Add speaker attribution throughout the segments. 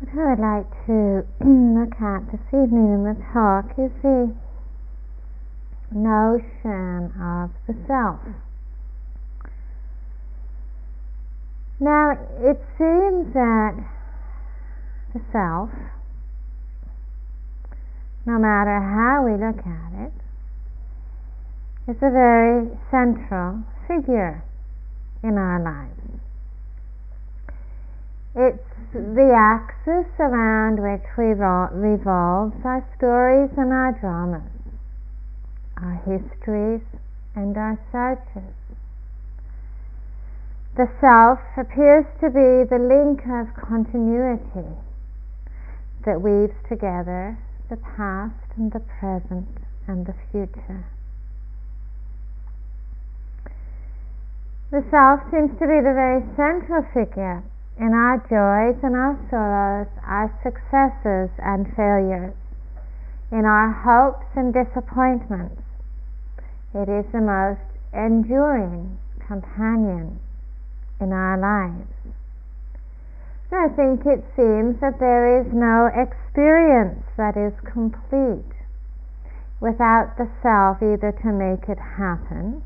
Speaker 1: What I would like to look at this evening in the talk is the notion of the self. Now, it seems that the self, no matter how we look at it, is a very central figure in our lives. It's the axis around which we revolve our stories and our dramas, our histories and our searches. The self appears to be the link of continuity that weaves together the past and the present and the future. The self seems to be the very central figure in our joys and our sorrows, our successes and failures, in our hopes and disappointments. It is the most enduring companion in our lives. I think it seems that there is no experience that is complete without the self either to make it happen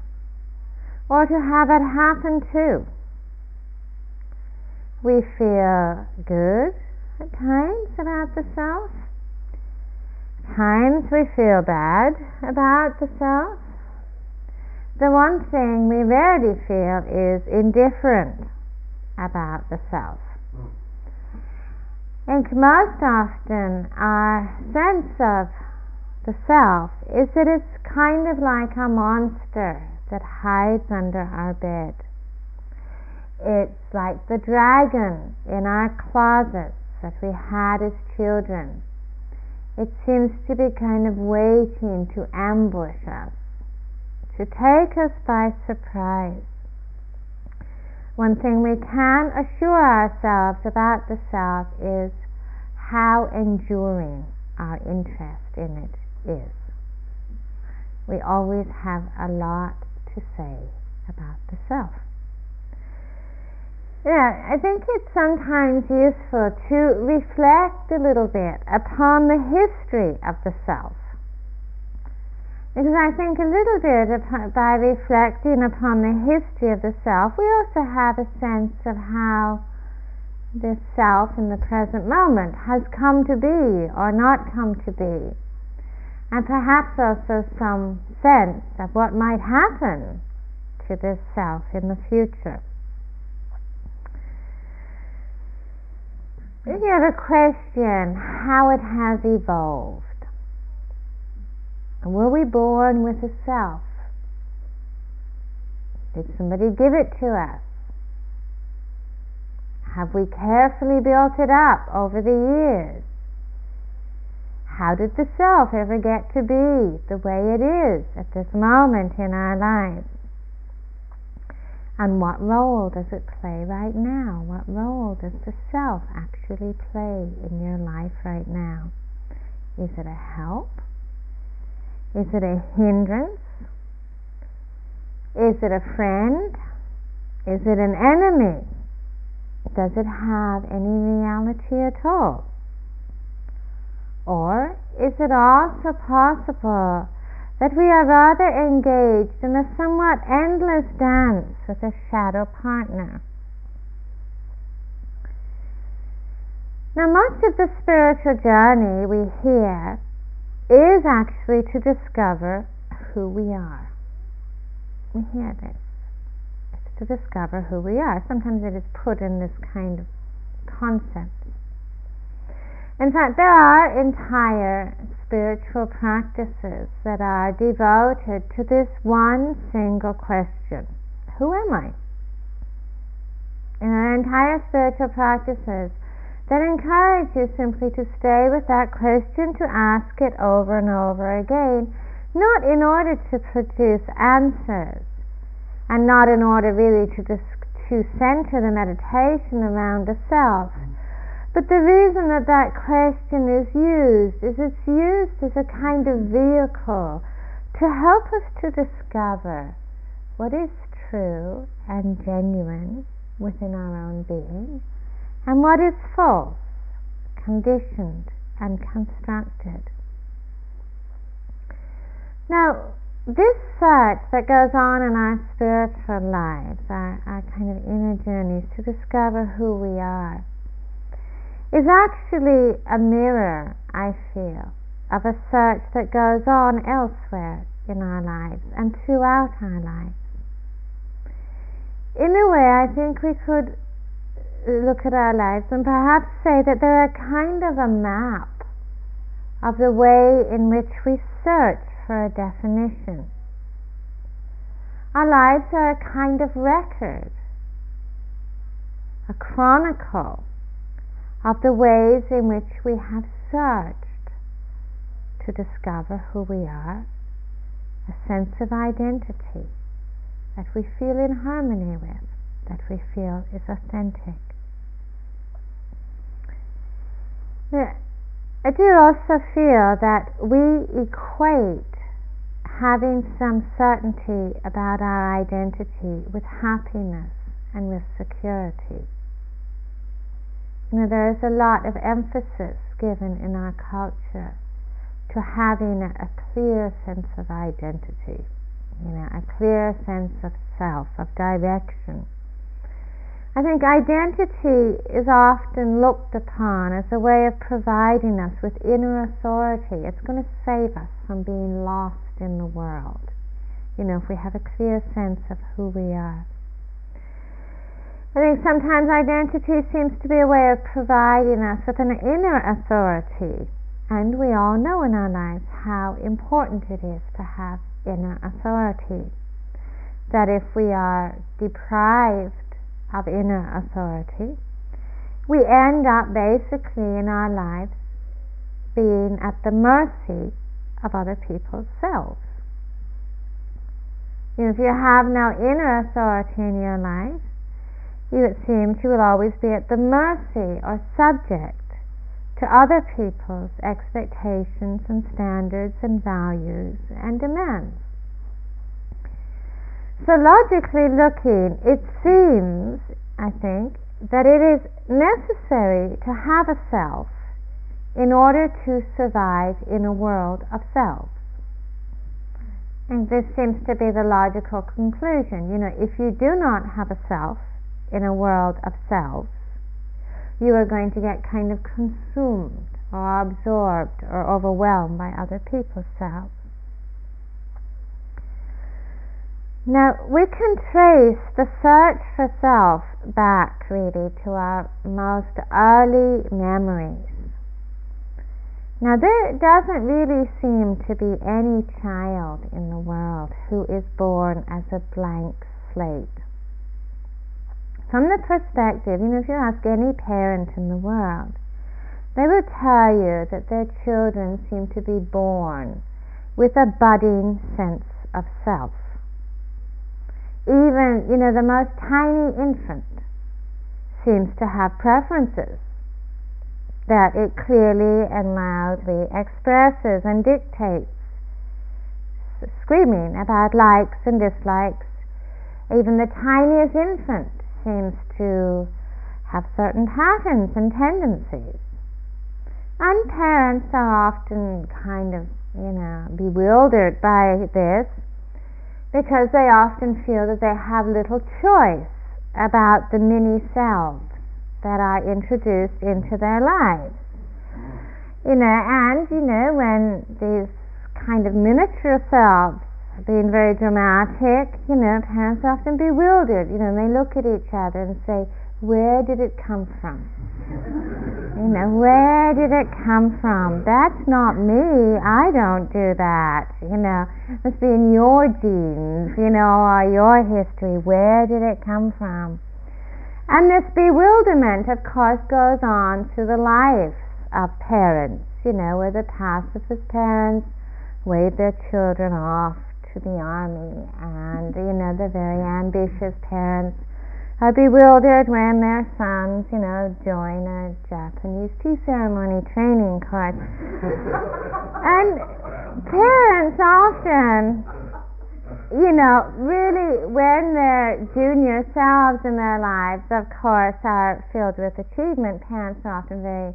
Speaker 1: or to have it happen too. We feel good at times about the self. Times we feel bad about the self. The one thing we rarely feel is indifferent about the self. And most often our sense of the self is that it's kind of like a monster that hides under our bed. It's like the dragon in our closets that we had as children. It seems to be kind of waiting to ambush us, to take us by surprise. One thing we can assure ourselves about the self is how enduring our interest in it is. We always have a lot to say about the self. Yeah, I think it's sometimes useful to reflect a little bit upon the history of the self. Because I think a little bit by reflecting upon the history of the self, we also have a sense of how this self in the present moment has come to be or not come to be and perhaps also some sense of what might happen to this self in the future. If you have a question how it has evolved, were we born with a self? Did somebody give it to us? Have we carefully built it up over the years? How did the self ever get to be the way it is at this moment in our lives? And what role does it play right now? What role does the self actually play in your life right now? Is it a help? Is it a hindrance? Is it a friend? Is it an enemy? Does it have any reality at all? Or is it also possible that we are rather engaged in a somewhat endless dance with a shadow partner? Now, much of the spiritual journey we hear is actually to discover who we are. We hear this. It's to discover who we are. Sometimes it is put in this kind of concept in fact, there are entire spiritual practices that are devoted to this one single question Who am I? There are entire spiritual practices that encourage you simply to stay with that question, to ask it over and over again, not in order to produce answers, and not in order really to, to center the meditation around the self but the reason that that question is used is it's used as a kind of vehicle to help us to discover what is true and genuine within our own being and what is false conditioned and constructed. Now, this search that goes on in our spiritual lives, our, our kind of inner journeys to discover who we are, is actually a mirror, I feel, of a search that goes on elsewhere in our lives and throughout our lives. In a way, I think we could look at our lives and perhaps say that they're a kind of a map of the way in which we search for a definition. Our lives are a kind of record, a chronicle of the ways in which we have searched to discover who we are, a sense of identity that we feel in harmony with, that we feel is authentic. I do also feel that we equate having some certainty about our identity with happiness and with security. You know, there is a lot of emphasis given in our culture to having a, a clear sense of identity, you know, a clear sense of self, of direction. I think identity is often looked upon as a way of providing us with inner authority. It's going to save us from being lost in the world. You know, if we have a clear sense of who we are. I think sometimes identity seems to be a way of providing us with an inner authority. And we all know in our lives how important it is to have inner authority. That if we are deprived of inner authority, we end up basically in our lives being at the mercy of other people's selves. You know, if you have no inner authority in your life, you it seems you will always be at the mercy or subject to other people's expectations and standards and values and demands. So logically looking, it seems, I think, that it is necessary to have a self in order to survive in a world of selves. And this seems to be the logical conclusion. You know, if you do not have a self in a world of selves, you are going to get kind of consumed or absorbed or overwhelmed by other people's selves. Now, we can trace the search for self back really to our most early memories. Now, there doesn't really seem to be any child in the world who is born as a blank slate. From the perspective, you know, if you ask any parent in the world, they will tell you that their children seem to be born with a budding sense of self. Even, you know, the most tiny infant seems to have preferences that it clearly and loudly expresses and dictates, screaming about likes and dislikes. Even the tiniest infant seems to have certain patterns and tendencies. And parents are often kind of, you know, bewildered by this because they often feel that they have little choice about the mini selves that are introduced into their lives. You know, and you know, when these kind of miniature selves being very dramatic, you know, parents are often bewildered, you know, and they look at each other and say, Where did it come from? you know, where did it come from? That's not me. I don't do that. You know, it must be in your genes, you know, or your history. Where did it come from? And this bewilderment, of course, goes on through the lives of parents, you know, where the pacifist parents wave their children off to the army, and, you know, the very ambitious parents are bewildered when their sons, you know, join a Japanese tea ceremony training course. and parents often you know, really, when their junior selves in their lives, of course, are filled with achievement, parents are often very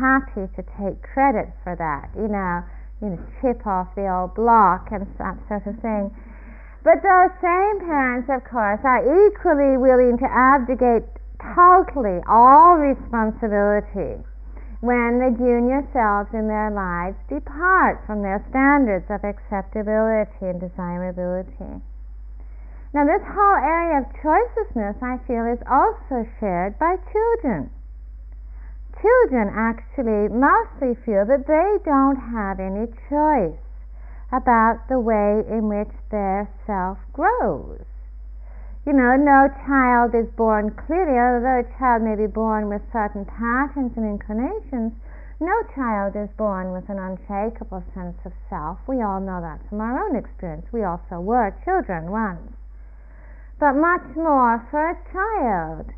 Speaker 1: happy to take credit for that, you know, you know, chip off the old block and that sort of thing. But those same parents, of course, are equally willing to abdicate totally all responsibility when the junior selves in their lives depart from their standards of acceptability and desirability. Now, this whole area of choicelessness, I feel, is also shared by children. Children actually mostly feel that they don't have any choice about the way in which their self grows. You know, no child is born clearly, although a child may be born with certain patterns and inclinations, no child is born with an unshakable sense of self. We all know that from our own experience. We also were children once. But much more for a child.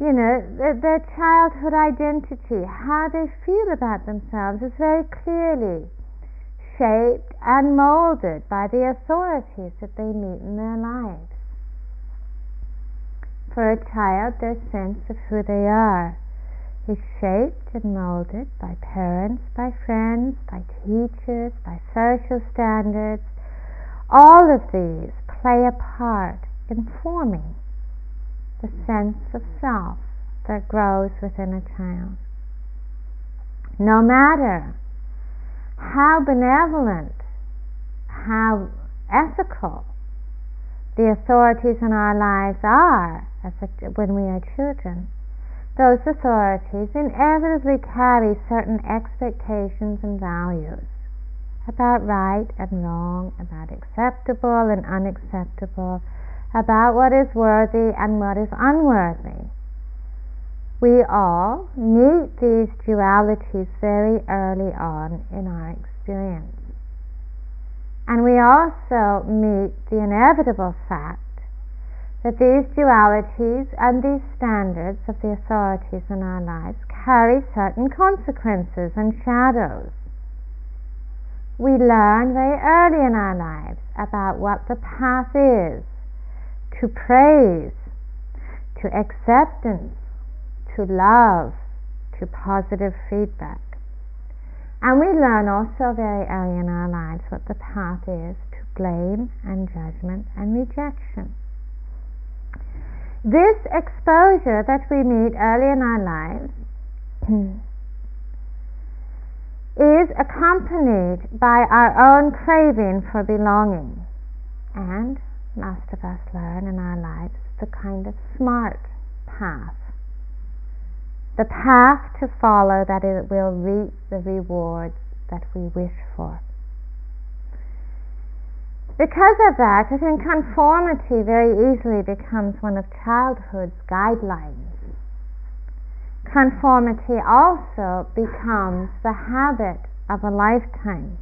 Speaker 1: You know, their, their childhood identity, how they feel about themselves, is very clearly shaped and molded by the authorities that they meet in their lives. For a child, their sense of who they are is shaped and molded by parents, by friends, by teachers, by social standards. All of these play a part in forming the sense of self that grows within a child. No matter how benevolent, how ethical the authorities in our lives are a, when we are children, those authorities inevitably carry certain expectations and values about right and wrong, about acceptable and unacceptable, about what is worthy and what is unworthy. We all meet these dualities very early on in our experience. And we also meet the inevitable fact that these dualities and these standards of the authorities in our lives carry certain consequences and shadows. We learn very early in our lives about what the path is to praise, to acceptance, to love, to positive feedback. And we learn also very early in our lives what the path is to blame and judgment and rejection. This exposure that we meet early in our lives is accompanied by our own craving for belonging. And most of us learn in our lives the kind of smart path the path to follow that it will reap the rewards that we wish for. Because of that, I think conformity very easily becomes one of childhood's guidelines. Conformity also becomes the habit of a lifetime.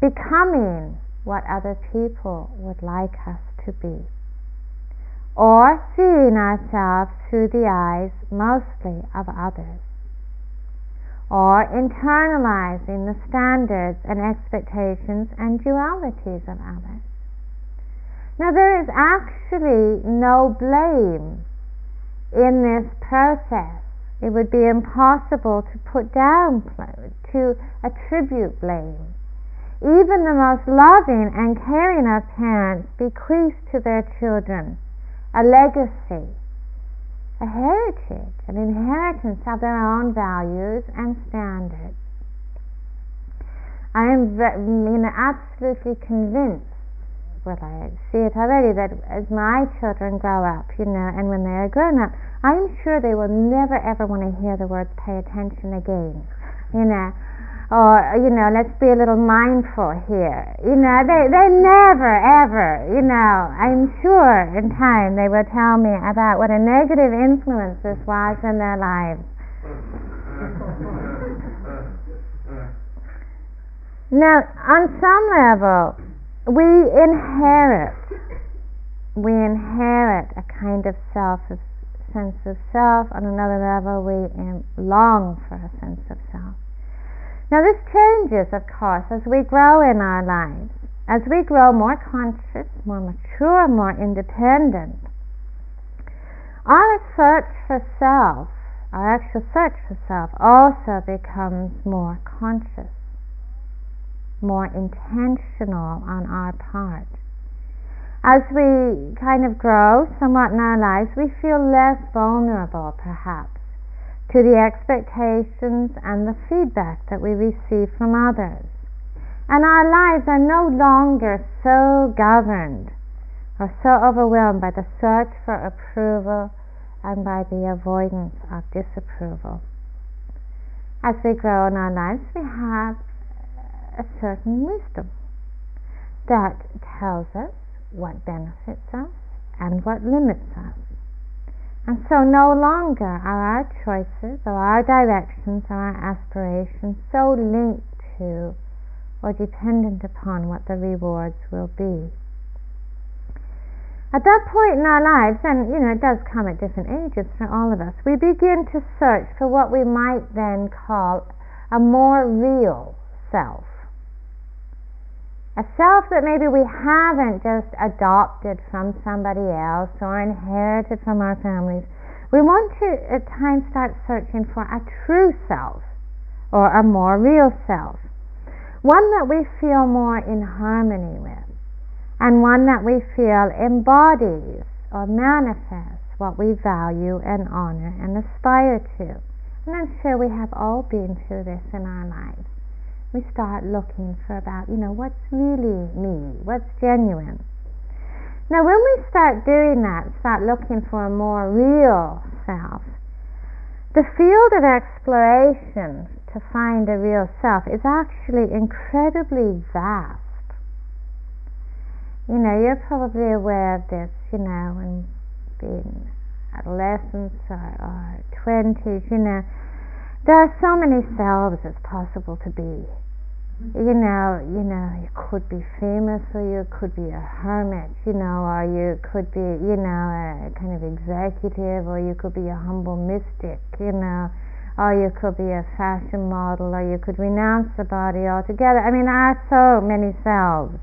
Speaker 1: Becoming what other people would like us to be or seeing ourselves through the eyes mostly of others, or internalizing the standards and expectations and dualities of others. Now, there is actually no blame in this process. It would be impossible to put down, to attribute blame. Even the most loving and caring of parents bequeath to their children a legacy, a heritage, an inheritance of their own values and standards. I am you know, absolutely convinced, well, I see it already, that as my children grow up, you know, and when they are grown up, I'm sure they will never ever want to hear the words pay attention again, you know or you know let's be a little mindful here. You know they they never ever you know i'm sure in time they will tell me about what a negative influence this was in their lives. Now on some level we inherit we inherit a kind of self of sense of self. On another level we um, long for a sense of self now, this changes, of course, as we grow in our lives. As we grow more conscious, more mature, more independent, our search for self our actual search for self also becomes more conscious, more intentional on our part. As we kind of grow somewhat in our lives, we feel less vulnerable, perhaps, to the expectations and the feedback that we receive from others. And our lives are no longer so governed or so overwhelmed by the search for approval and by the avoidance of disapproval. As we grow in our lives, we have a certain wisdom that tells us what benefits us and what limits us. And so no longer are our choices or our directions or our aspirations so linked to or dependent upon what the rewards will be. At that point in our lives, and you know, it does come at different ages for all of us, we begin to search for what we might then call a more real self. A self that maybe we haven't just adopted from somebody else or inherited from our families. We want to at times start searching for a true self or a more real self. One that we feel more in harmony with and one that we feel embodies or manifests what we value and honor and aspire to. And I'm sure we have all been through this in our lives. We start looking for about, you know, what's really me, what's genuine. Now, when we start doing that, start looking for a more real self, the field of exploration to find a real self is actually incredibly vast you know, you're probably aware of this, you know, when being adolescents or, or 20s, you know, there are so many selves it's possible to be. You know, you know, you could be famous or you could be a hermit, you know, or you could be, you know, a kind of executive or you could be a humble mystic, you know, or you could be a fashion model or you could renounce the body altogether. I mean, there are so many selves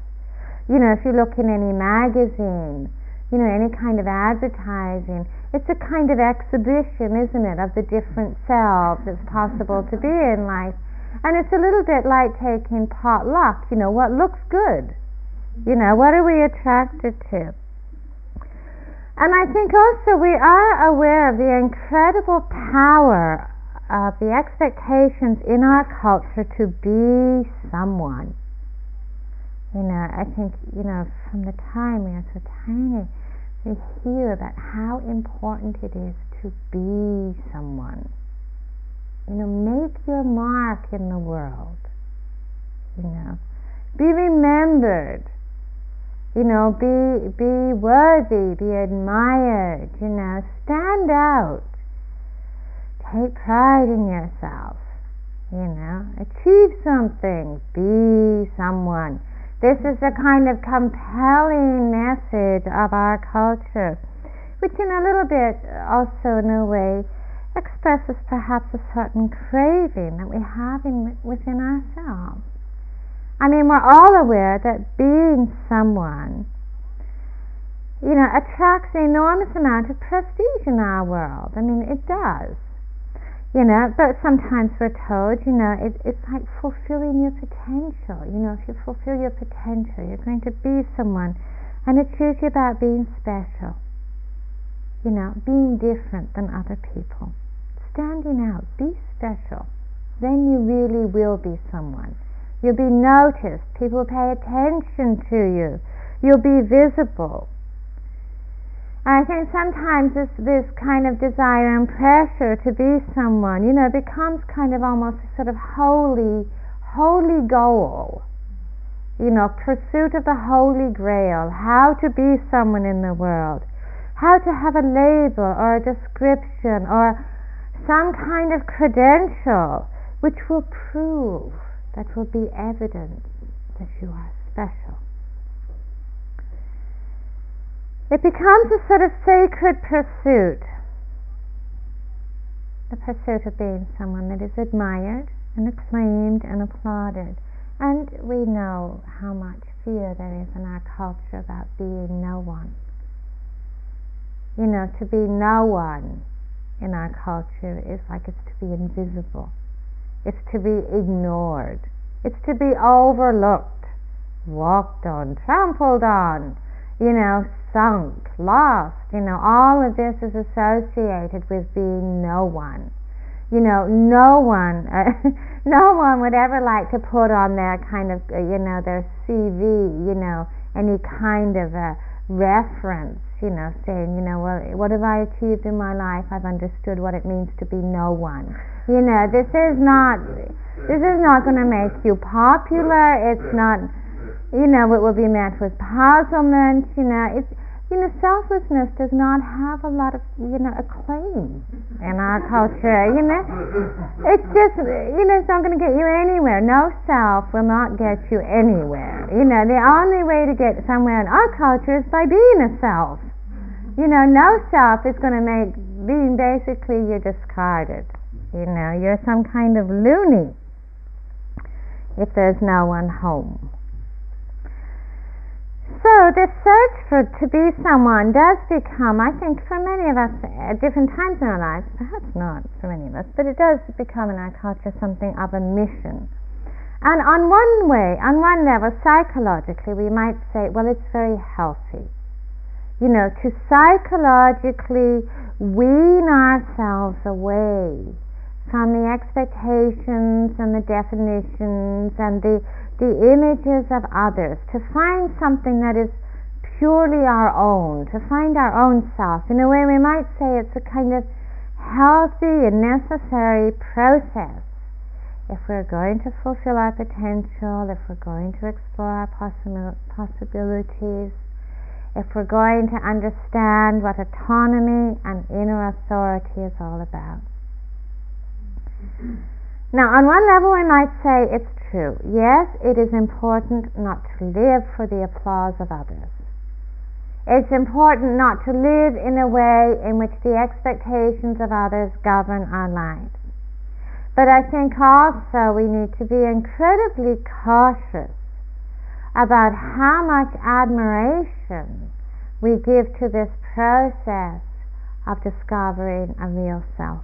Speaker 1: you know, if you look in any magazine, you know, any kind of advertising, it's a kind of exhibition, isn't it, of the different selves it's possible to be in life. And it's a little bit like taking pot luck, you know, what looks good? You know, what are we attracted to? And I think also we are aware of the incredible power of the expectations in our culture to be someone you know, I think, you know, from the time we are so tiny, we hear about how important it is to be someone. You know, make your mark in the world. You know, be remembered. You know, be be worthy, be admired. You know, stand out. Take pride in yourself. You know, achieve something. Be someone this is a kind of compelling message of our culture, which in a little bit also in a way expresses perhaps a certain craving that we have in, within ourselves. I mean, we're all aware that being someone, you know, attracts an enormous amount of prestige in our world. I mean, it does. You know, but sometimes we're told, you know, it, it's like fulfilling your potential. You know, if you fulfill your potential, you're going to be someone. And it's usually about being special. You know, being different than other people. Standing out. Be special. Then you really will be someone. You'll be noticed. People pay attention to you. You'll be visible. I think sometimes this this kind of desire and pressure to be someone, you know, becomes kind of almost a sort of holy, holy goal. You know, pursuit of the holy grail, how to be someone in the world, how to have a label or a description or some kind of credential which will prove, that will be evidence that you are special. It becomes a sort of sacred pursuit. The pursuit of being someone that is admired and acclaimed and applauded. And we know how much fear there is in our culture about being no one. You know, to be no one in our culture is like it's to be invisible, it's to be ignored, it's to be overlooked, walked on, trampled on, you know, sunk, lost. You know, all of this is associated with being no one. You know, no one, uh, no one would ever like to put on their kind of, uh, you know, their CV, you know, any kind of a reference you know, saying, you know, well, what have I achieved in my life? I've understood what it means to be no one. You know, this is not, this is not going to make you popular. It's not, you know, it will be met with puzzlement. You know, it's, you know, selflessness does not have a lot of, you know, acclaim in our culture. You know, it's just, you know, it's not going to get you anywhere. No self will not get you anywhere. You know, the only way to get somewhere in our culture is by being a self. You know, no self is going to make being basically you're discarded. You know, you're some kind of loony if there's no one home. So this search for to be someone does become, I think, for many of us at different times in our lives, perhaps not for many of us, but it does become in our culture something of a mission. And on one way, on one level, psychologically, we might say, well, it's very healthy. You know, to psychologically wean ourselves away from the expectations and the definitions and the the images of others, to find something that is purely our own, to find our own self. In a way, we might say it's a kind of healthy and necessary process if we're going to fulfill our potential, if we're going to explore our possibilities, if we're going to understand what autonomy and inner authority is all about. Now, on one level, we might say it's true. Yes, it is important not to live for the applause of others. It's important not to live in a way in which the expectations of others govern our lives. But I think also we need to be incredibly cautious about how much admiration we give to this process of discovering a real self.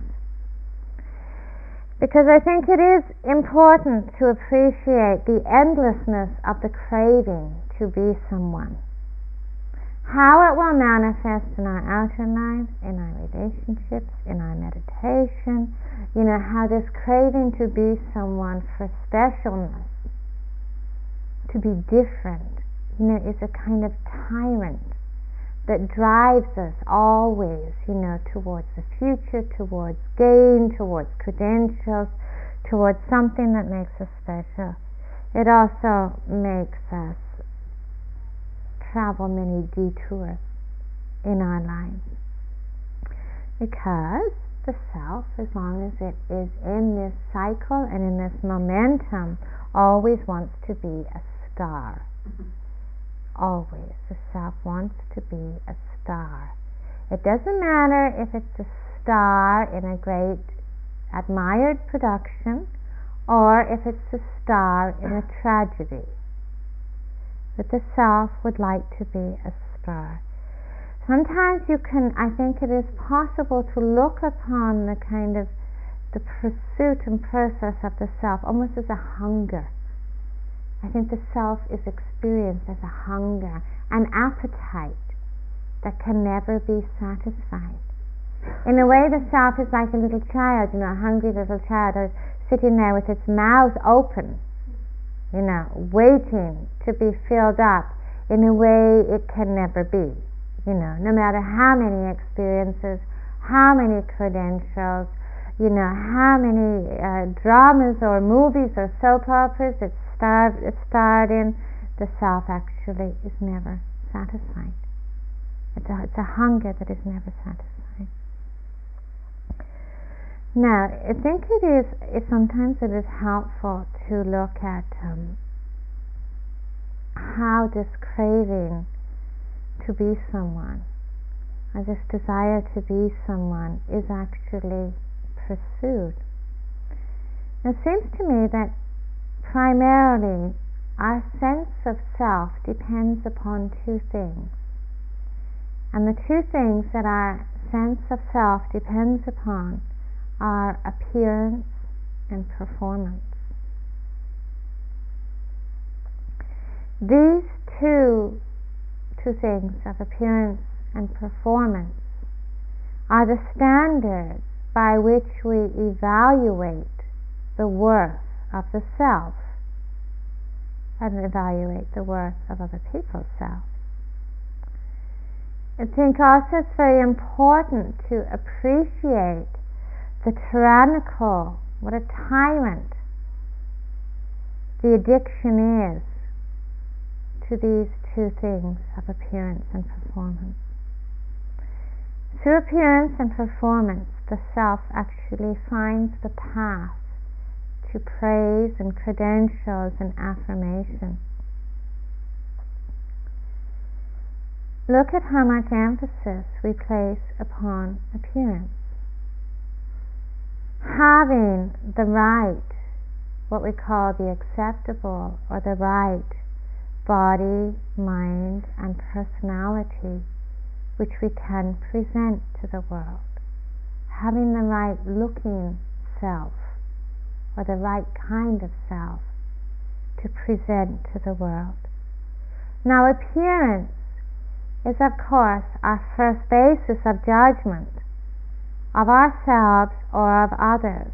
Speaker 1: Because I think it is important to appreciate the endlessness of the craving to be someone. How it will manifest in our outer lives, in our relationships, in our meditation, you know, how this craving to be someone for specialness, to be different, you know, is a kind of tyrant that drives us always, you know, towards the future, towards gain, towards credentials, towards something that makes us special. It also makes us travel many detours in our lives. Because the self, as long as it is in this cycle and in this momentum, always wants to be a star. Always. The self wants to be a star. It doesn't matter if it's a star in a great admired production or if it's a star in a tragedy. But the self would like to be a star. Sometimes you can, I think it is possible to look upon the kind of the pursuit and process of the self almost as a hunger I think the self is experienced as a hunger, an appetite that can never be satisfied. In a way, the self is like a little child, you know, a hungry little child, or sitting there with its mouth open, you know, waiting to be filled up in a way it can never be. You know, no matter how many experiences, how many credentials, you know, how many uh, dramas or movies or soap operas it's starved, starred in, the self actually is never satisfied. It's a, it's a hunger that is never satisfied. Now, I think it is, it, sometimes it is helpful to look at um, how this craving to be someone, or this desire to be someone, is actually pursued. It seems to me that primarily our sense of self depends upon two things. And the two things that our sense of self depends upon are appearance and performance. These two, two things of appearance and performance are the standards by which we evaluate the worth of the self and evaluate the worth of other people's self. I think also it's very important to appreciate the tyrannical, what a tyrant the addiction is to these two things of appearance and performance. Through appearance and performance, the self actually finds the path to praise and credentials and affirmation. Look at how much emphasis we place upon appearance. Having the right, what we call the acceptable or the right body, mind, and personality which we can present to the world. Having the right looking self or the right kind of self to present to the world. Now, appearance is, of course, our first basis of judgment of ourselves or of others.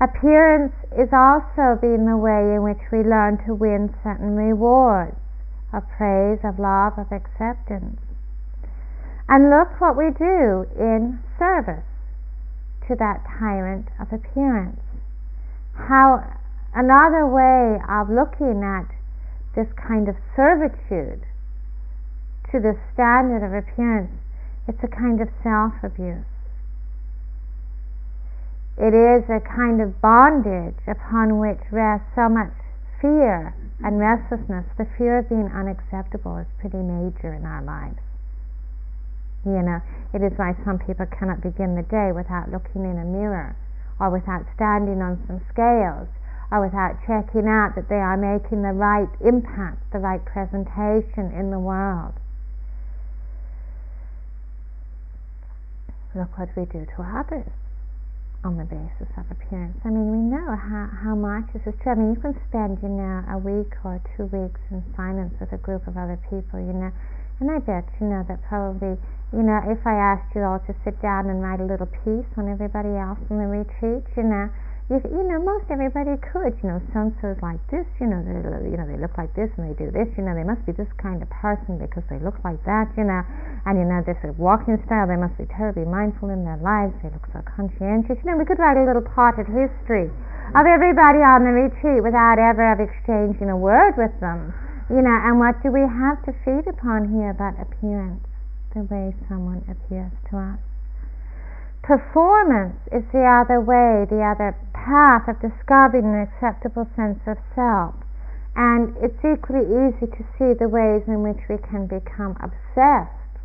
Speaker 1: Appearance is also being the way in which we learn to win certain rewards of praise, of love, of acceptance. And look what we do in service to that tyrant of appearance how another way of looking at this kind of servitude to the standard of appearance, it's a kind of self abuse. It is a kind of bondage upon which rests so much fear and restlessness. The fear of being unacceptable is pretty major in our lives. You know, it is why some people cannot begin the day without looking in a mirror or without standing on some scales, or without checking out that they are making the right impact, the right presentation in the world. Look what we do to others on the basis of appearance. I mean, we know how, how much this is true. I mean, you can spend, you know, a week or two weeks in silence with a group of other people, you know, and I bet, you know, that probably you know, if I asked you all to sit down and write a little piece on everybody else in the retreat, you know, you, you know, most everybody could. You know, so and like this. You know, they you know they look like this and they do this. You know, they must be this kind of person because they look like that. You know, and you know this walking style. They must be terribly mindful in their lives. They look so conscientious. You know, we could write a little potted history of everybody on the retreat without ever exchanging a word with them. You know, and what do we have to feed upon here but appearance? the way someone appears to us. Performance is the other way, the other path of discovering an acceptable sense of self. And it's equally easy to see the ways in which we can become obsessed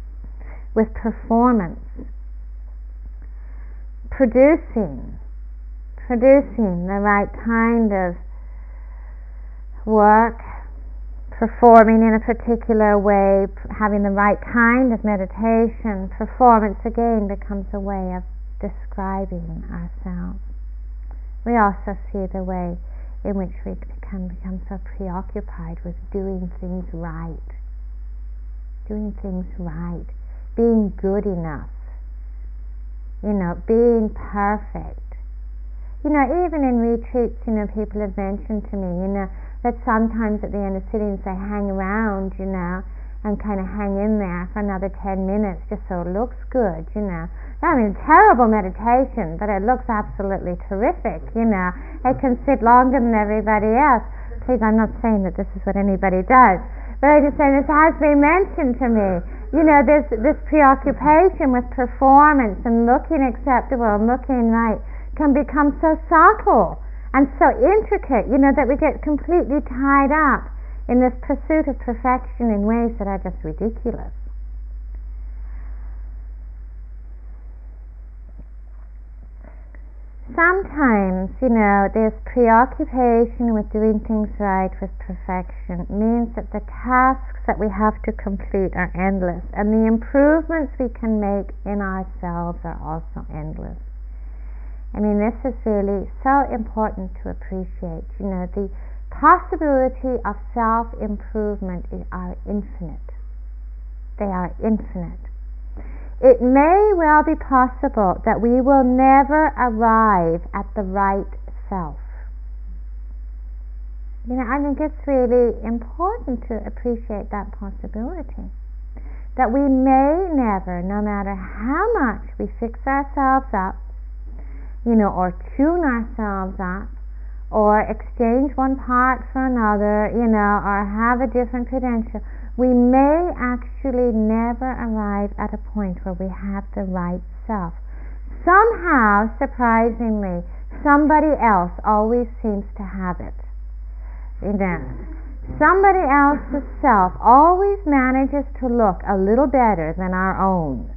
Speaker 1: with performance. Producing, producing the right kind of work, performing in a particular way, having the right kind of meditation, performance again becomes a way of describing ourselves. We also see the way in which we can become so preoccupied with doing things right, doing things right, being good enough, you know, being perfect. You know, even in retreats, you know, people have mentioned to me, you know, that sometimes at the end of sitting they hang around, you know, and kind of hang in there for another 10 minutes just so it looks good, you know. I mean, terrible meditation, but it looks absolutely terrific, you know. It can sit longer than everybody else. Please, I'm not saying that this is what anybody does, but I just say this has been mentioned to me. You know, this this preoccupation with performance and looking acceptable and looking right can become so subtle and so intricate, you know, that we get completely tied up in this pursuit of perfection in ways that are just ridiculous. sometimes, you know, this preoccupation with doing things right, with perfection, means that the tasks that we have to complete are endless, and the improvements we can make in ourselves are also endless. I mean, this is really so important to appreciate. You know, the possibility of self improvement are infinite. They are infinite it may well be possible that we will never arrive at the right self. You know, I think it's really important to appreciate that possibility. That we may never, no matter how much we fix ourselves up, you know, or tune ourselves up, or exchange one part for another, you know, or have a different credential, we may actually never arrive at a point where we have the right self. Somehow, surprisingly, somebody else always seems to have it. You know, somebody else's self always manages to look a little better than our own.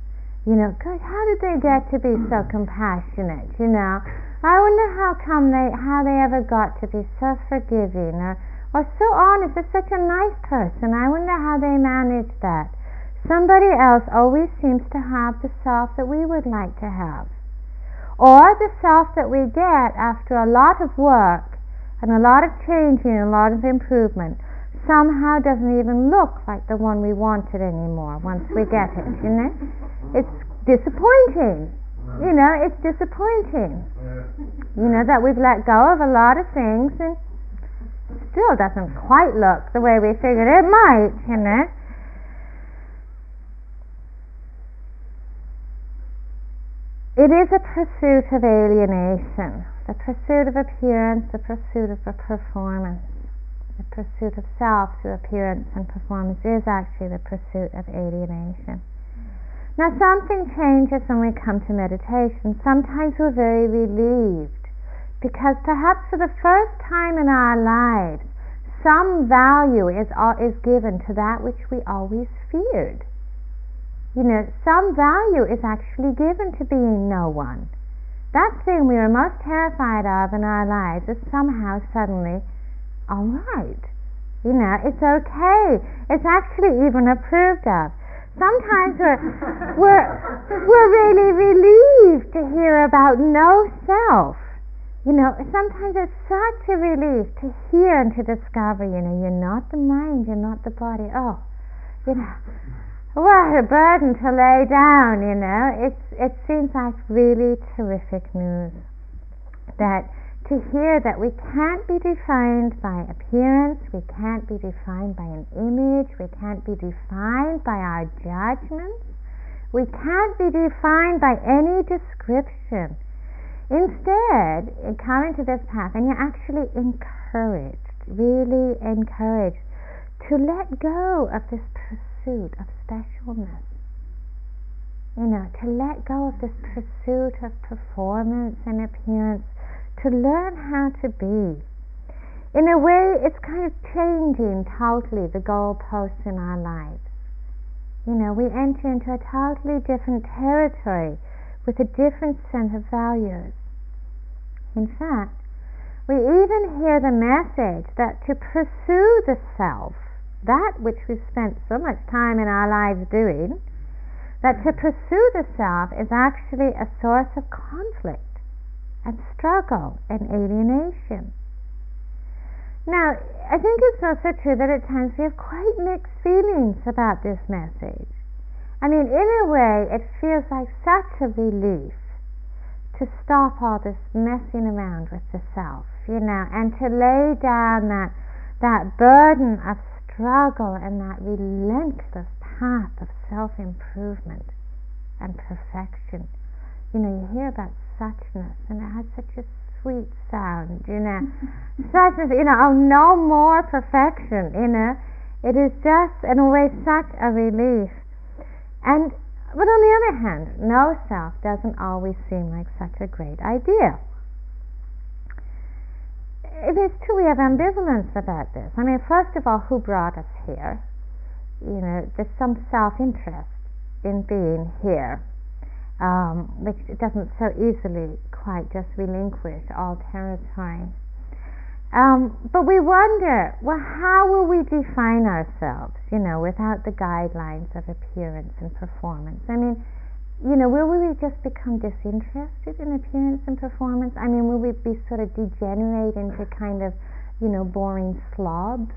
Speaker 1: You know, how did they get to be so compassionate? You know, I wonder how come they, how they ever got to be so forgiving or are so honest. They're such a nice person. I wonder how they manage that. Somebody else always seems to have the self that we would like to have. Or the self that we get after a lot of work and a lot of changing and a lot of improvement somehow doesn't even look like the one we wanted anymore once we get it, you know? It's disappointing. You know, it's disappointing. You know, that we've let go of a lot of things and still doesn't quite look the way we figured it might, you know. It is a pursuit of alienation, the pursuit of appearance, the pursuit of a performance. Pursuit of self through appearance and performance is actually the pursuit of alienation. Now, something changes when we come to meditation. Sometimes we're very relieved because perhaps for the first time in our lives, some value is, is given to that which we always feared. You know, some value is actually given to being no one. That thing we were most terrified of in our lives is somehow suddenly all right. You know, it's okay. It's actually even approved of. Sometimes we're, we're, we're really relieved to hear about no self you know, sometimes it's such a relief to hear and to discover, you know, you're not the mind, you're not the body. Oh, you know, what a burden to lay down, you know. It's, it seems like really terrific news that to hear that we can't be defined by appearance, we can't be defined by an image, we can't be defined by our judgments, we can't be defined by any description Instead, come into this path and you're actually encouraged, really encouraged to let go of this pursuit of specialness. You know, to let go of this pursuit of performance and appearance, to learn how to be. In a way, it's kind of changing totally the goalposts in our lives. You know, we enter into a totally different territory with a different set of values. In fact, we even hear the message that to pursue the self, that which we've spent so much time in our lives doing, that to pursue the self is actually a source of conflict and struggle and alienation. Now, I think it's also true that at times we have quite mixed feelings about this message. I mean, in a way, it feels like such a relief to stop all this messing around with the self, you know, and to lay down that that burden of struggle and that relentless path of self improvement and perfection. You know, you hear about suchness and it has such a sweet sound, you know. suchness, you know, oh no more perfection, you know. It is just in a way such a relief. And but on the other hand, no self doesn't always seem like such a great idea. It is true we have ambivalence about this. I mean, first of all, who brought us here? You know, there's some self interest in being here. Um, which doesn't so easily quite just relinquish all territory. Um, but we wonder, well, how will we define ourselves, you know, without the guidelines of appearance and performance? I mean, you know, will we just become disinterested in appearance and performance? I mean, will we be sort of degenerate into kind of, you know, boring slobs?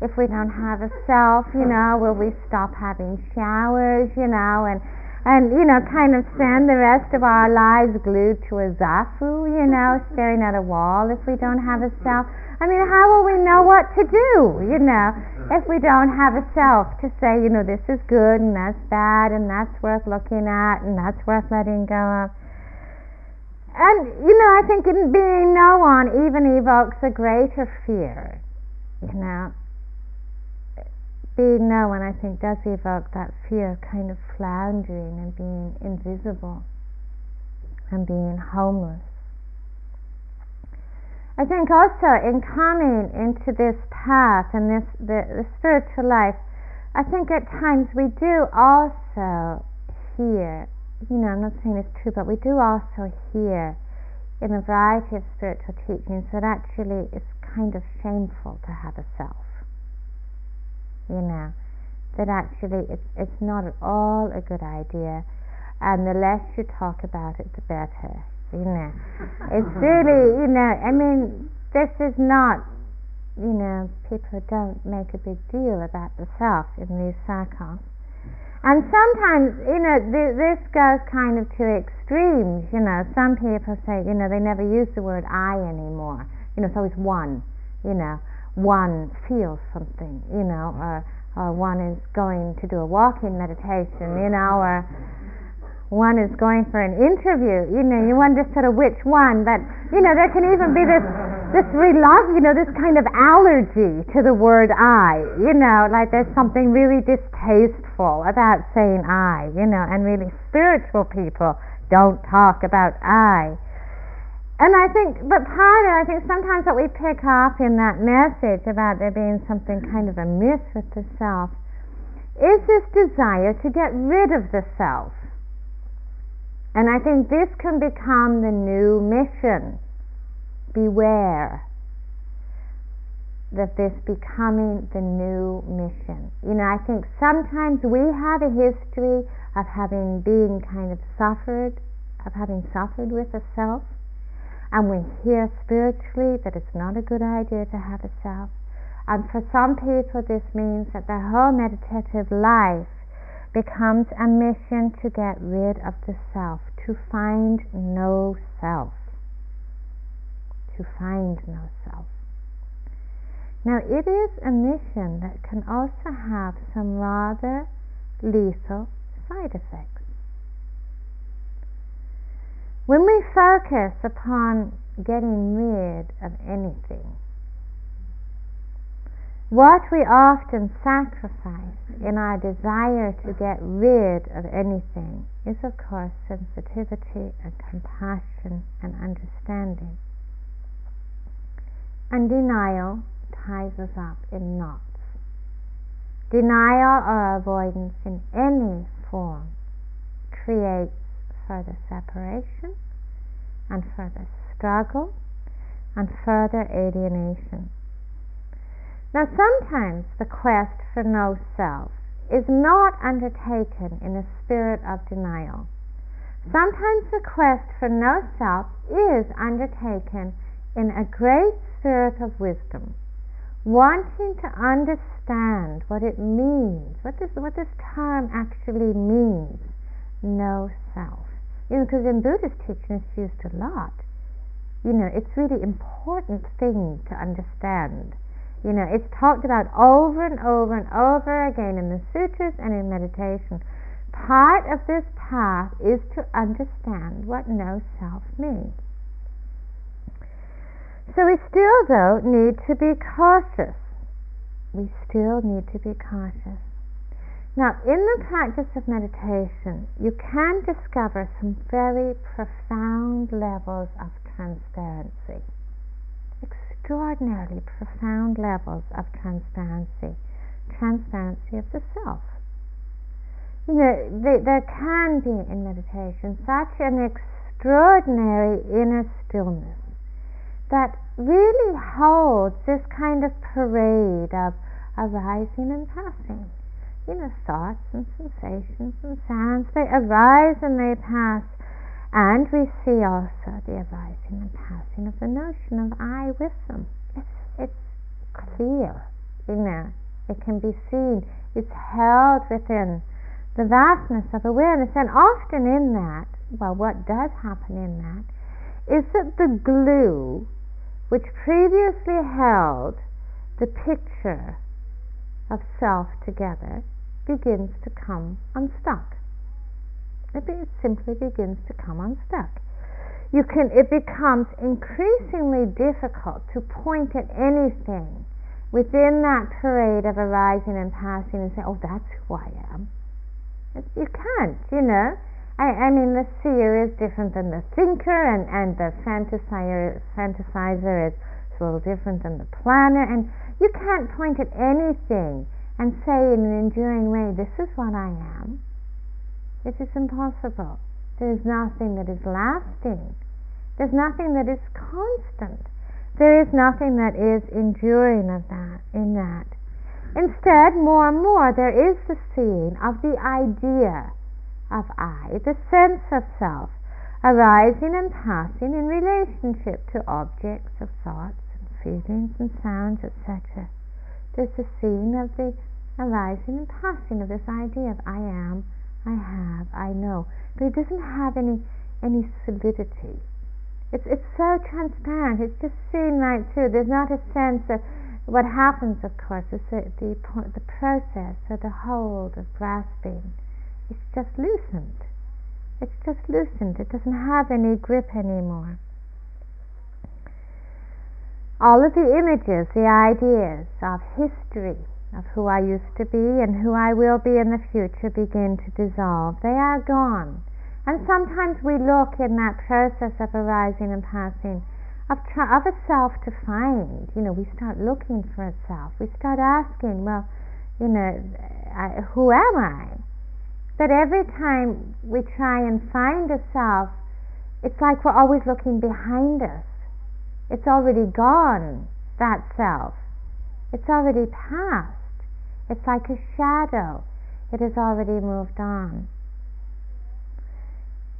Speaker 1: If we don't have a self, you know, will we stop having showers, you know, and and you know, kind of spend the rest of our lives glued to a zafu, you know, mm-hmm. staring at a wall if we don't have a self. I mean, how will we know what to do, you know, mm-hmm. if we don't have a self to say, you know, this is good and that's bad and that's worth looking at and that's worth letting go of. And, you know, I think in being no one even evokes a greater fear, you know being known, I think, does evoke that fear of kind of floundering and being invisible and being homeless. I think also in coming into this path and this the, the spiritual life, I think at times we do also hear, you know, I'm not saying it's true, but we do also hear in a variety of spiritual teachings that actually it's kind of shameful to have a self you know, that actually it's, it's not at all a good idea. And the less you talk about it, the better. You know, it's really, you know, I mean, this is not, you know, people don't make a big deal about the self in these circles. And sometimes, you know, th- this goes kind of to extremes. You know, some people say, you know, they never use the word I anymore. You know, it's always one. You know, one feels something, you know, or, or one is going to do a walking meditation, you know, or one is going for an interview, you know, you wonder sort of which one, but, you know, there can even be this, this reluctance, you know, this kind of allergy to the word I, you know, like there's something really distasteful about saying I, you know, and really spiritual people don't talk about I and I think, but part of, I think sometimes what we pick up in that message about there being something kind of amiss with the self is this desire to get rid of the self. And I think this can become the new mission. Beware that this becoming the new mission. You know, I think sometimes we have a history of having been kind of suffered, of having suffered with the self and we hear spiritually that it's not a good idea to have a self. And for some people, this means that their whole meditative life becomes a mission to get rid of the self, to find no self. To find no self. Now, it is a mission that can also have some rather lethal side effects. When we focus upon getting rid of anything, what we often sacrifice in our desire to get rid of anything is, of course, sensitivity and compassion and understanding. And denial ties us up in knots. Denial or avoidance in any form creates further separation and further struggle and further alienation. Now, sometimes the quest for no self is not undertaken in a spirit of denial. Sometimes the quest for no self is undertaken in a great spirit of wisdom, wanting to understand what it means, what this, what this term actually means, no self. You know, because in Buddhist teaching it's used a lot. You know, it's really important thing to understand. You know, it's talked about over and over and over again in the sutras and in meditation. Part of this path is to understand what no self means. So we still, though, need to be cautious. We still need to be cautious. Now, in the practice of meditation, you can discover some very profound levels of transparency, extraordinarily profound levels of transparency, transparency of the self. you know, there can be in meditation such an extraordinary inner stillness that really holds this kind of parade of arising and passing. You know, thoughts and sensations and sounds, they arise and they pass. And we see also the arising and passing of the notion of I with them. It's, it's clear, you know, it can be seen, it's held within the vastness of awareness. And often in that, well, what does happen in that is that the glue which previously held the picture of self together begins to come unstuck. It simply begins to come unstuck. You can, it becomes increasingly difficult to point at anything within that parade of arising and passing and say, oh, that's who I am. You can't, you know. I, I mean, the seer is different than the thinker, and, and the fantasizer, fantasizer is a little different than the planner, and you can't point at anything and say in an enduring way, this is what I am. It is impossible. There is nothing that is lasting. There's nothing that is constant. There is nothing that is enduring of that in that. Instead, more and more, there is the seeing of the idea of I, the sense of self, arising and passing in relationship to objects of thoughts and feelings and sounds, etc. There's the seeing of the arising and passing of this idea of I am, I have, I know. But it doesn't have any any solidity. It's it's so transparent. It's just seen right through. There's not a sense of what happens, of course, is that the, the process or the hold of grasping is just loosened. It's just loosened. It doesn't have any grip anymore. All of the images, the ideas of history, of who I used to be and who I will be in the future begin to dissolve. They are gone. And sometimes we look in that process of arising and passing of, tr- of a self to find. You know, we start looking for a self. We start asking, well, you know, I, who am I? But every time we try and find a self, it's like we're always looking behind us. It's already gone, that self. It's already past. It's like a shadow. It has already moved on.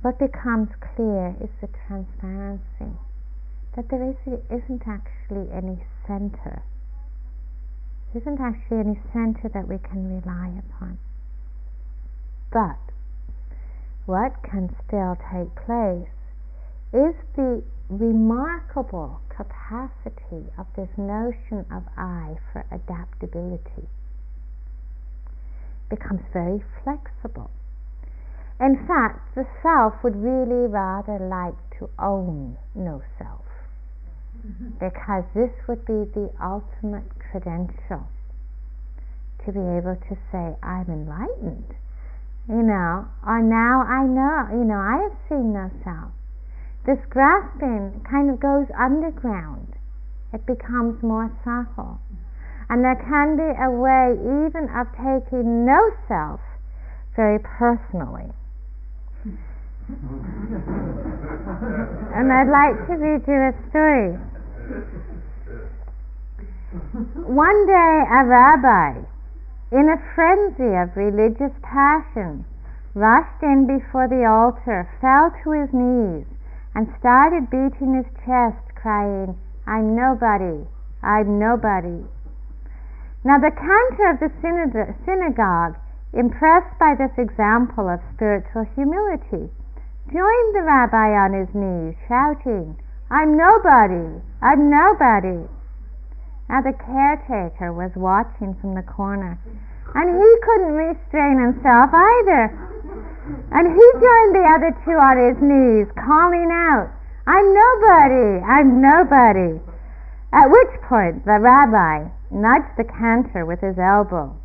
Speaker 1: What becomes clear is the transparency that there is, isn't actually any center. There isn't actually any center that we can rely upon. But what can still take place is the remarkable capacity of this notion of I for adaptability. becomes very flexible. In fact, the self would really rather like to own no self because this would be the ultimate credential to be able to say, I'm enlightened, you know, or now I know, you know, I have seen no self. This grasping kind of goes underground, it becomes more subtle. And there can be a way even of taking no self very personally. and I'd like to read you a story. One day, a rabbi, in a frenzy of religious passion, rushed in before the altar, fell to his knees, and started beating his chest, crying, I'm nobody, I'm nobody. Now, the cantor of the synagogue, impressed by this example of spiritual humility, joined the rabbi on his knees, shouting, I'm nobody, I'm nobody. Now the caretaker was watching from the corner, and he couldn't restrain himself either. And he joined the other two on his knees, calling out, I'm nobody, I'm nobody. At which point the rabbi nudged the cantor with his elbow,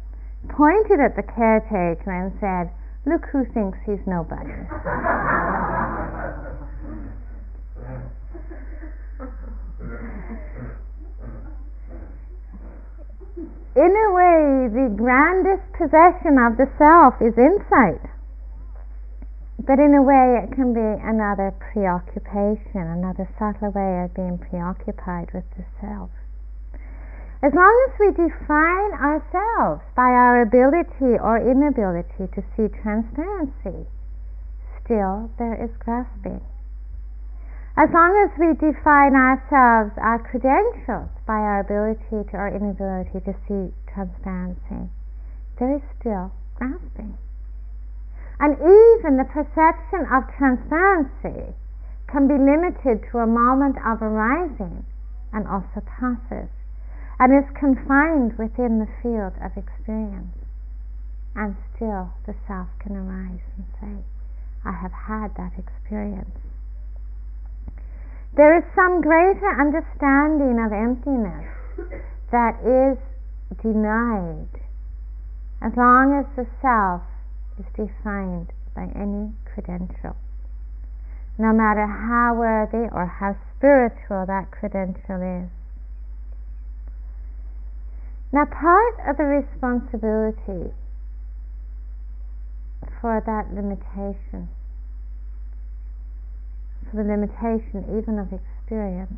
Speaker 1: pointed at the caretaker, and said, Look who thinks he's nobody. in a way, the grandest possession of the self is insight. But in a way, it can be another preoccupation, another subtle way of being preoccupied with the self. As long as we define ourselves by our ability or inability to see transparency, still there is grasping. As long as we define ourselves, our credentials, by our ability to our inability to see transparency, there is still grasping. And even the perception of transparency can be limited to a moment of arising and also passes, and is confined within the field of experience. And still the self can arise and say, I have had that experience. There is some greater understanding of emptiness that is denied as long as the self is defined by any credential. No matter how worthy or how spiritual that credential is. Now, part of the responsibility for that limitation for the limitation even of experience.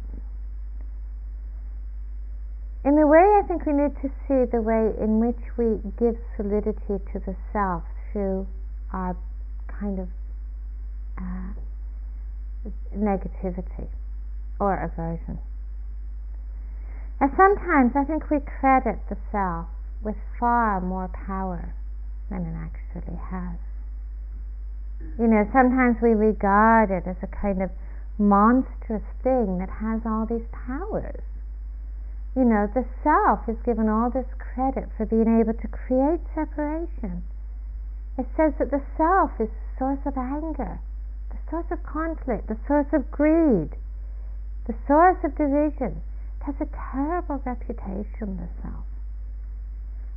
Speaker 1: In a way, I think we need to see the way in which we give solidity to the self through our kind of uh, negativity or aversion. And sometimes I think we credit the self with far more power than it actually has. You know, sometimes we regard it as a kind of monstrous thing that has all these powers. You know, the self is given all this credit for being able to create separation. It says that the self is the source of anger, the source of conflict, the source of greed, the source of division. It has a terrible reputation, the self.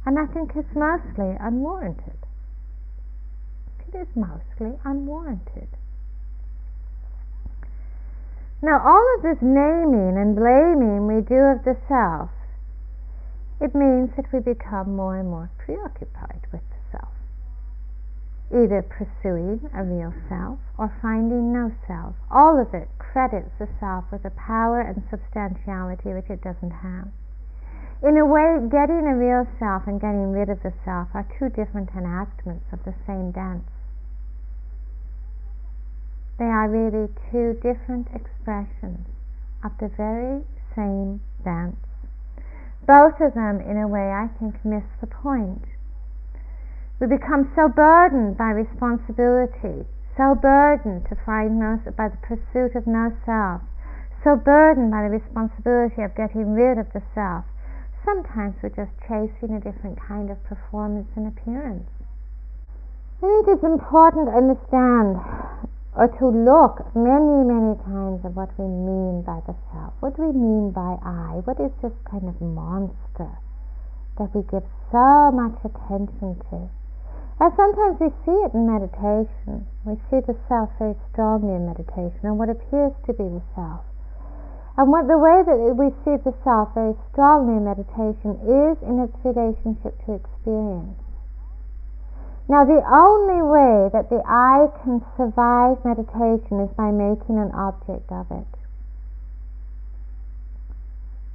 Speaker 1: And I think it's mostly unwarranted it is mostly unwarranted. Now, all of this naming and blaming we do of the self, it means that we become more and more preoccupied with the either pursuing a real self or finding no self. All of it credits the self with a power and substantiality which it doesn't have. In a way, getting a real self and getting rid of the self are two different enactments of the same dance. They are really two different expressions of the very same dance. Both of them, in a way, I think, miss the point. We become so burdened by responsibility, so burdened to find no, by the pursuit of no self, so burdened by the responsibility of getting rid of the self. Sometimes we're just chasing a different kind of performance and appearance. It is important to understand or to look many, many times at what we mean by the self. What do we mean by I? What is this kind of monster that we give so much attention to? And sometimes we see it in meditation. We see the self very strongly in meditation and what appears to be the self. And what the way that we see the self very strongly in meditation is in its relationship to experience. Now, the only way that the I can survive meditation is by making an object of it.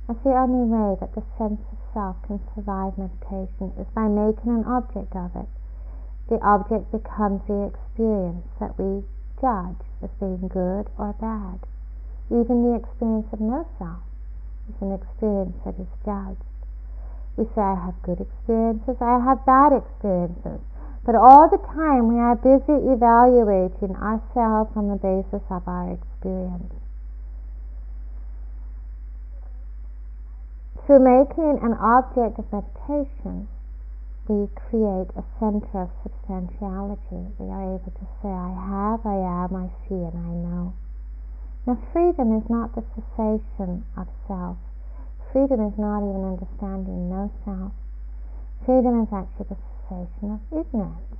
Speaker 1: That's the only way that the sense of self can survive meditation is by making an object of it. The object becomes the experience that we judge as being good or bad. Even the experience of no self is an experience that is judged. We say, I have good experiences, I have bad experiences. But all the time we are busy evaluating ourselves on the basis of our experience. Through making an object of meditation, we create a center of substantiality. We are able to say, I have, I am, I see, and I know. Now, freedom is not the cessation of self. Freedom is not even understanding no self. Freedom is actually the cessation of ignorance.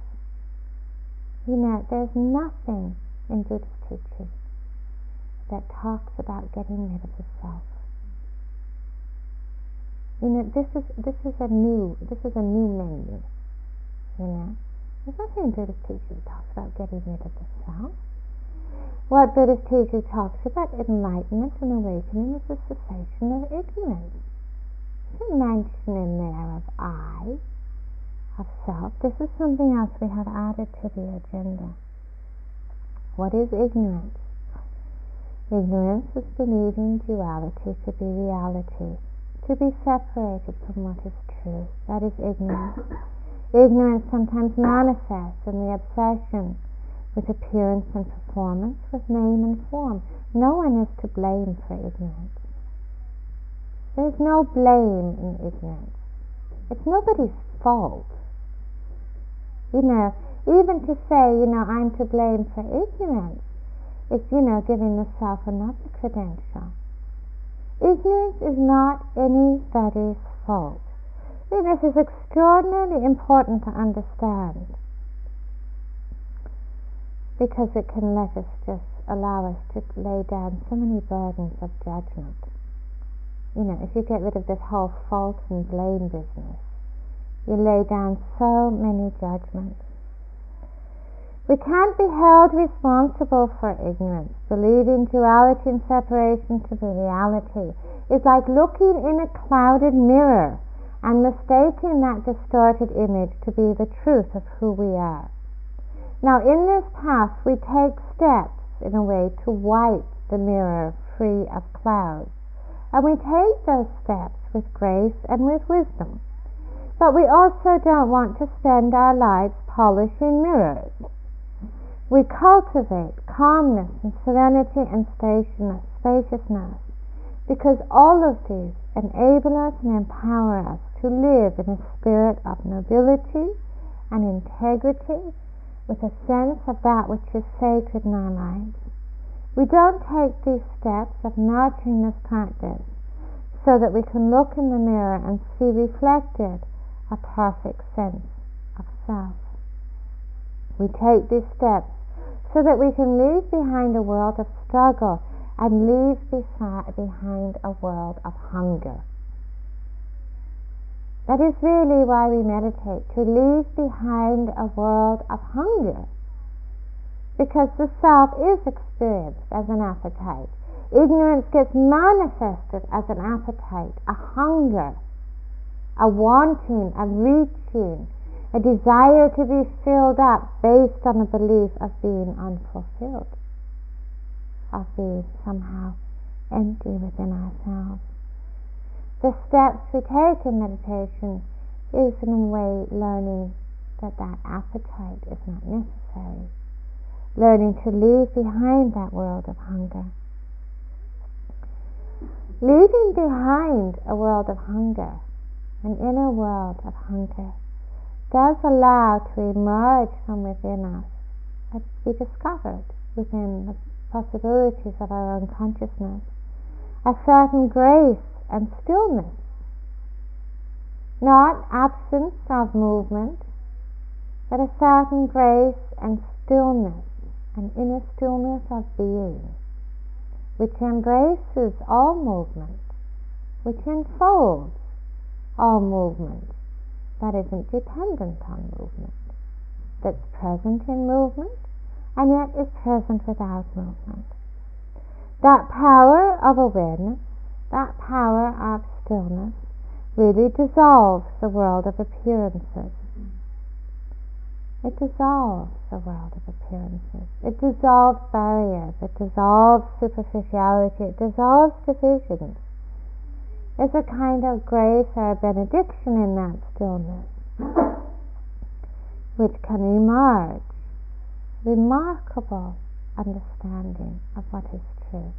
Speaker 1: You know, there's nothing in Buddhist teaching that talks about getting rid of the self. You know, this is this is a new this is a new menu. You know, there's nothing Buddhist teaching talks about getting rid of the self. What Buddhist teaching talks about enlightenment and awakening is the cessation of ignorance. There's a mention in there of I, of self. This is something else we have added to the agenda. What is ignorance? Ignorance is believing duality to be reality, to be separated from what is true. That is ignorance. Ignorance sometimes manifests in the obsession with appearance and performance, with name and form. No one is to blame for ignorance. There's no blame in ignorance. It's nobody's fault. You know, even to say, you know, I'm to blame for ignorance is, you know, giving the self another credential. Ignorance is not anybody's fault. this is extraordinarily important to understand because it can let us just allow us to lay down so many burdens of judgment. You know, if you get rid of this whole fault and blame business, you lay down so many judgments. We can't be held responsible for ignorance. Believing duality and separation to be reality is like looking in a clouded mirror and mistaking that distorted image to be the truth of who we are. Now, in this path, we take steps in a way to wipe the mirror free of clouds. And we take those steps with grace and with wisdom. But we also don't want to spend our lives polishing mirrors we cultivate calmness and serenity and spaciousness because all of these enable us and empower us to live in a spirit of nobility and integrity with a sense of that which is sacred in our lives. We don't take these steps of nurturing this practice so that we can look in the mirror and see reflected a perfect sense of self. We take these steps so that we can leave behind a world of struggle and leave behind a world of hunger. That is really why we meditate, to leave behind a world of hunger. Because the self is experienced as an appetite. Ignorance gets manifested as an appetite, a hunger, a wanting, a reaching, a desire to be filled up based on a belief of being unfulfilled, of being somehow empty within ourselves. The steps we take in meditation is in a way learning that that appetite is not necessary, learning to leave behind that world of hunger. Leaving behind a world of hunger, an inner world of hunger, does allow to emerge from within us uh, and be discovered within the possibilities of our own consciousness a certain grace and stillness, not absence of movement, but a certain grace and stillness, an inner stillness of being, which embraces all movement, which enfolds all movement, that isn't dependent on movement, that's present in movement and yet is present without movement. That power of awareness, that power of stillness, really dissolves the world of appearances. It dissolves the world of appearances. It dissolves barriers. It dissolves superficiality. It dissolves divisions is a kind of grace or a benediction in that stillness, which can emerge remarkable understanding of what is true.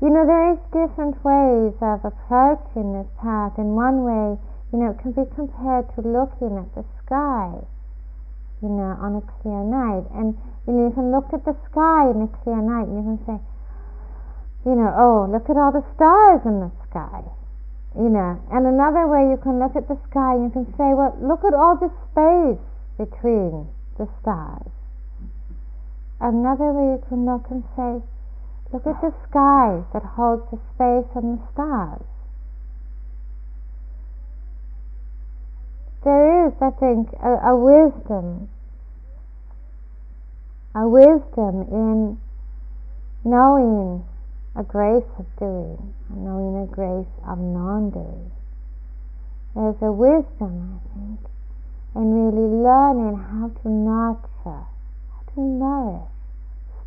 Speaker 1: You know, there is different ways of approaching this path. In one way, you know, it can be compared to looking at the sky, you know, on a clear night. And you know, you can look at the sky in a clear night and you can say, you know, oh, look at all the stars in the sky. You know, and another way you can look at the sky, you can say, well, look at all the space between the stars. Another way you can look and say, look at the sky that holds the space and the stars. There is, I think, a, a wisdom, a wisdom in knowing a grace of doing, knowing a grace of non-doing. There's a wisdom, I think, in really learning how to nurture, how to nourish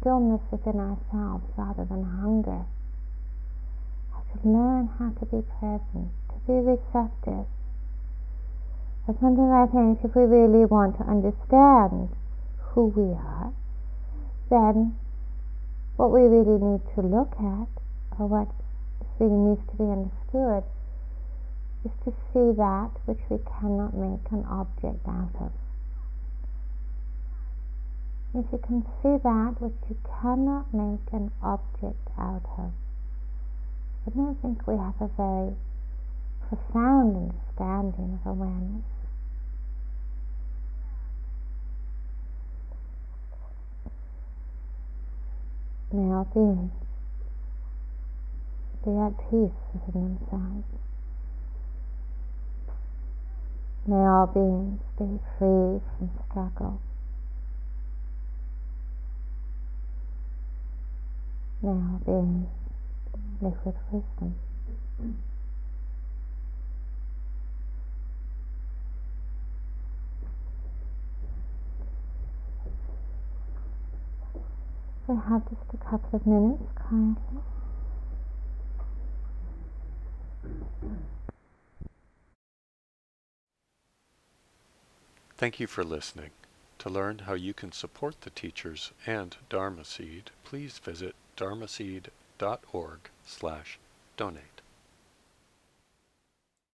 Speaker 1: stillness within ourselves rather than hunger. How to learn how to be present, to be receptive. But sometimes I think if we really want to understand who we are, then what we really need to look at, or what really needs to be understood, is to see that which we cannot make an object out of. If you can see that which you cannot make an object out of, I think we have a very profound understanding of awareness. May all beings be at peace within themselves. May all beings be free from struggle. May all beings live with wisdom. We have just a couple of minutes quietly.
Speaker 2: Thank you for listening. To learn how you can support the teachers and Dharma Seed, please visit dharmaseed.org slash donate.